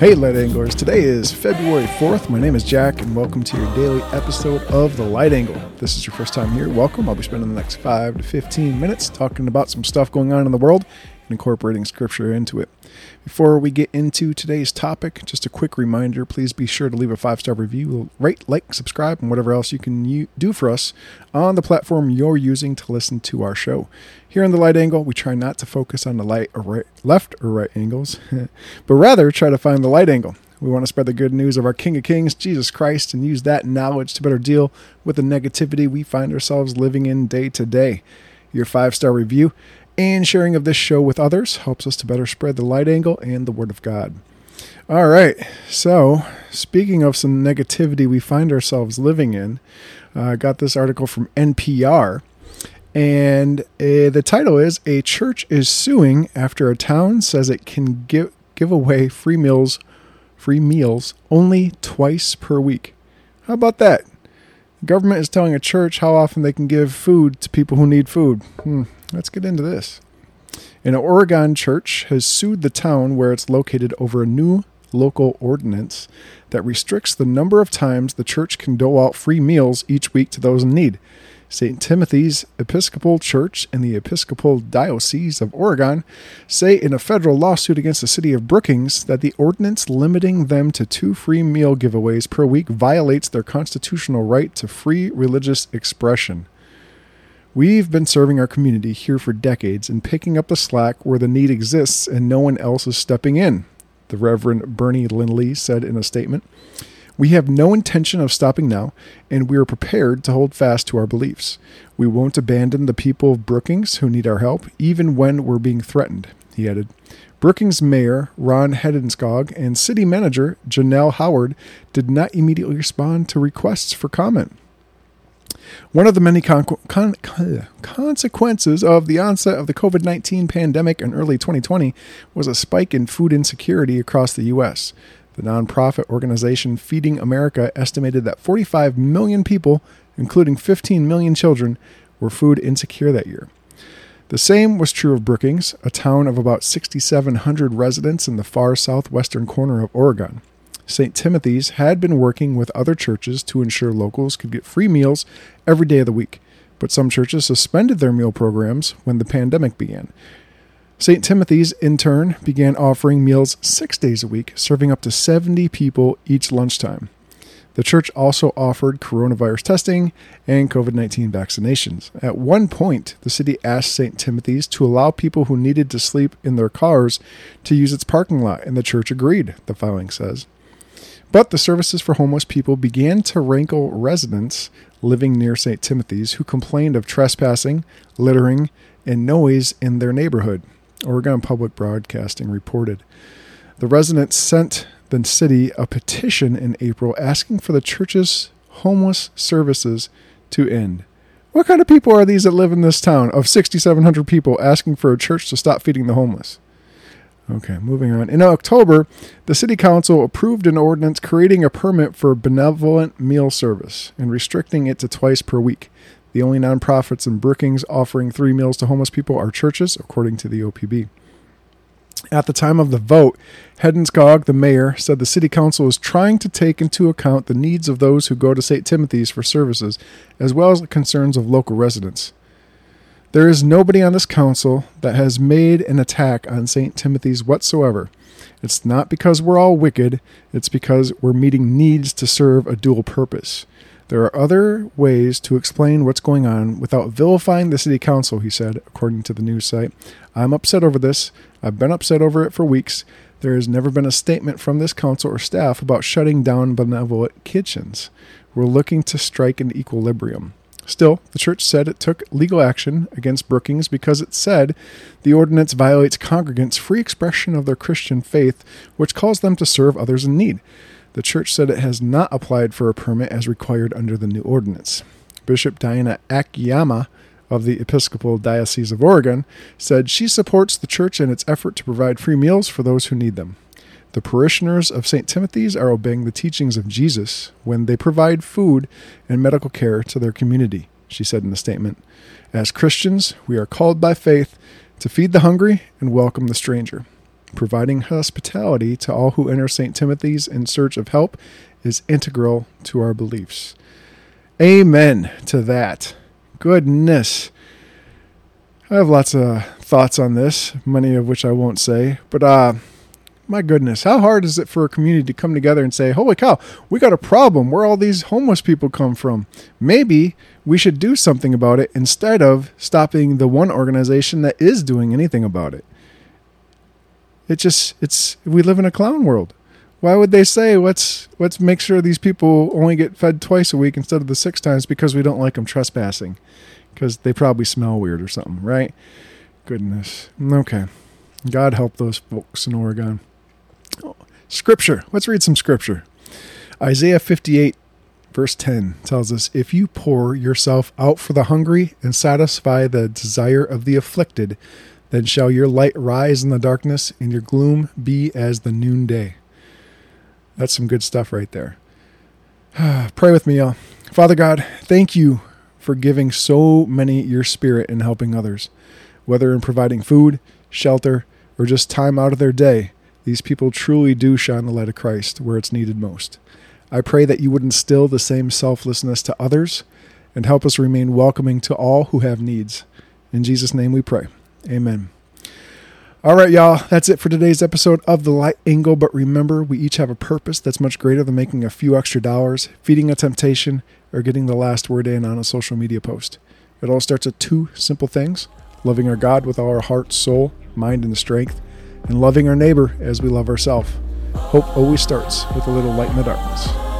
Hey, Light Anglers. Today is February 4th. My name is Jack, and welcome to your daily episode of The Light Angle. If this is your first time here, welcome. I'll be spending the next 5 to 15 minutes talking about some stuff going on in the world incorporating scripture into it. Before we get into today's topic, just a quick reminder please be sure to leave a five star review, rate, like, subscribe, and whatever else you can do for us on the platform you're using to listen to our show. Here on the light angle, we try not to focus on the light or right, left or right angles, but rather try to find the light angle. We want to spread the good news of our King of Kings, Jesus Christ, and use that knowledge to better deal with the negativity we find ourselves living in day to day. Your five star review and sharing of this show with others helps us to better spread the light angle and the Word of God. All right, so speaking of some negativity we find ourselves living in, uh, I got this article from NPR, and uh, the title is A Church is Suing After a Town Says It Can Give, give Away Free Meals. Free meals only twice per week. How about that? Government is telling a church how often they can give food to people who need food. Hmm, Let's get into this. An Oregon church has sued the town where it's located over a new local ordinance that restricts the number of times the church can dole out free meals each week to those in need. St. Timothy's Episcopal Church and the Episcopal Diocese of Oregon say in a federal lawsuit against the city of Brookings that the ordinance limiting them to two free meal giveaways per week violates their constitutional right to free religious expression. We've been serving our community here for decades and picking up the slack where the need exists and no one else is stepping in, the Reverend Bernie Lindley said in a statement. We have no intention of stopping now, and we are prepared to hold fast to our beliefs. We won't abandon the people of Brookings who need our help, even when we're being threatened, he added. Brookings Mayor Ron Hedenskog and City Manager Janelle Howard did not immediately respond to requests for comment. One of the many con- con- consequences of the onset of the COVID 19 pandemic in early 2020 was a spike in food insecurity across the U.S. The nonprofit organization Feeding America estimated that 45 million people, including 15 million children, were food insecure that year. The same was true of Brookings, a town of about 6,700 residents in the far southwestern corner of Oregon. St. Timothy's had been working with other churches to ensure locals could get free meals every day of the week, but some churches suspended their meal programs when the pandemic began. St. Timothy's, in turn, began offering meals six days a week, serving up to 70 people each lunchtime. The church also offered coronavirus testing and COVID 19 vaccinations. At one point, the city asked St. Timothy's to allow people who needed to sleep in their cars to use its parking lot, and the church agreed, the filing says. But the services for homeless people began to rankle residents living near St. Timothy's who complained of trespassing, littering, and noise in their neighborhood, Oregon Public Broadcasting reported. The residents sent the city a petition in April asking for the church's homeless services to end. What kind of people are these that live in this town of 6,700 people asking for a church to stop feeding the homeless? Okay, moving on. In October, the City Council approved an ordinance creating a permit for benevolent meal service and restricting it to twice per week. The only nonprofits in Brookings offering three meals to homeless people are churches, according to the OPB. At the time of the vote, Hedenskog, the mayor, said the city council is trying to take into account the needs of those who go to St. Timothy's for services, as well as the concerns of local residents. There is nobody on this council that has made an attack on St. Timothy's whatsoever. It's not because we're all wicked, it's because we're meeting needs to serve a dual purpose. There are other ways to explain what's going on without vilifying the city council, he said, according to the news site. I'm upset over this. I've been upset over it for weeks. There has never been a statement from this council or staff about shutting down benevolent kitchens. We're looking to strike an equilibrium. Still, the church said it took legal action against Brookings because it said the ordinance violates congregants' free expression of their Christian faith, which calls them to serve others in need. The church said it has not applied for a permit as required under the new ordinance. Bishop Diana Akiyama of the Episcopal Diocese of Oregon said she supports the church in its effort to provide free meals for those who need them. The parishioners of St. Timothy's are obeying the teachings of Jesus when they provide food and medical care to their community, she said in the statement. As Christians, we are called by faith to feed the hungry and welcome the stranger. providing hospitality to all who enter St. Timothy's in search of help is integral to our beliefs. Amen to that. Goodness. I have lots of thoughts on this, many of which I won't say, but uh my goodness, how hard is it for a community to come together and say, "Holy cow, we got a problem where all these homeless people come from. Maybe we should do something about it instead of stopping the one organization that is doing anything about it." It just it's we live in a clown world. Why would they say let's let's make sure these people only get fed twice a week instead of the six times because we don't like them trespassing? Because they probably smell weird or something, right? Goodness. Okay. God help those folks in Oregon. Scripture. Let's read some scripture. Isaiah 58, verse 10 tells us If you pour yourself out for the hungry and satisfy the desire of the afflicted, then shall your light rise in the darkness and your gloom be as the noonday. That's some good stuff right there. Pray with me, y'all. Father God, thank you for giving so many your spirit and helping others, whether in providing food, shelter, or just time out of their day. These people truly do shine the light of Christ where it's needed most. I pray that you would instill the same selflessness to others and help us remain welcoming to all who have needs. In Jesus' name we pray. Amen. All right, y'all, that's it for today's episode of The Light Angle. But remember, we each have a purpose that's much greater than making a few extra dollars, feeding a temptation, or getting the last word in on a social media post. It all starts with two simple things loving our God with all our heart, soul, mind, and strength, and loving our neighbor as we love ourselves. Hope always starts with a little light in the darkness.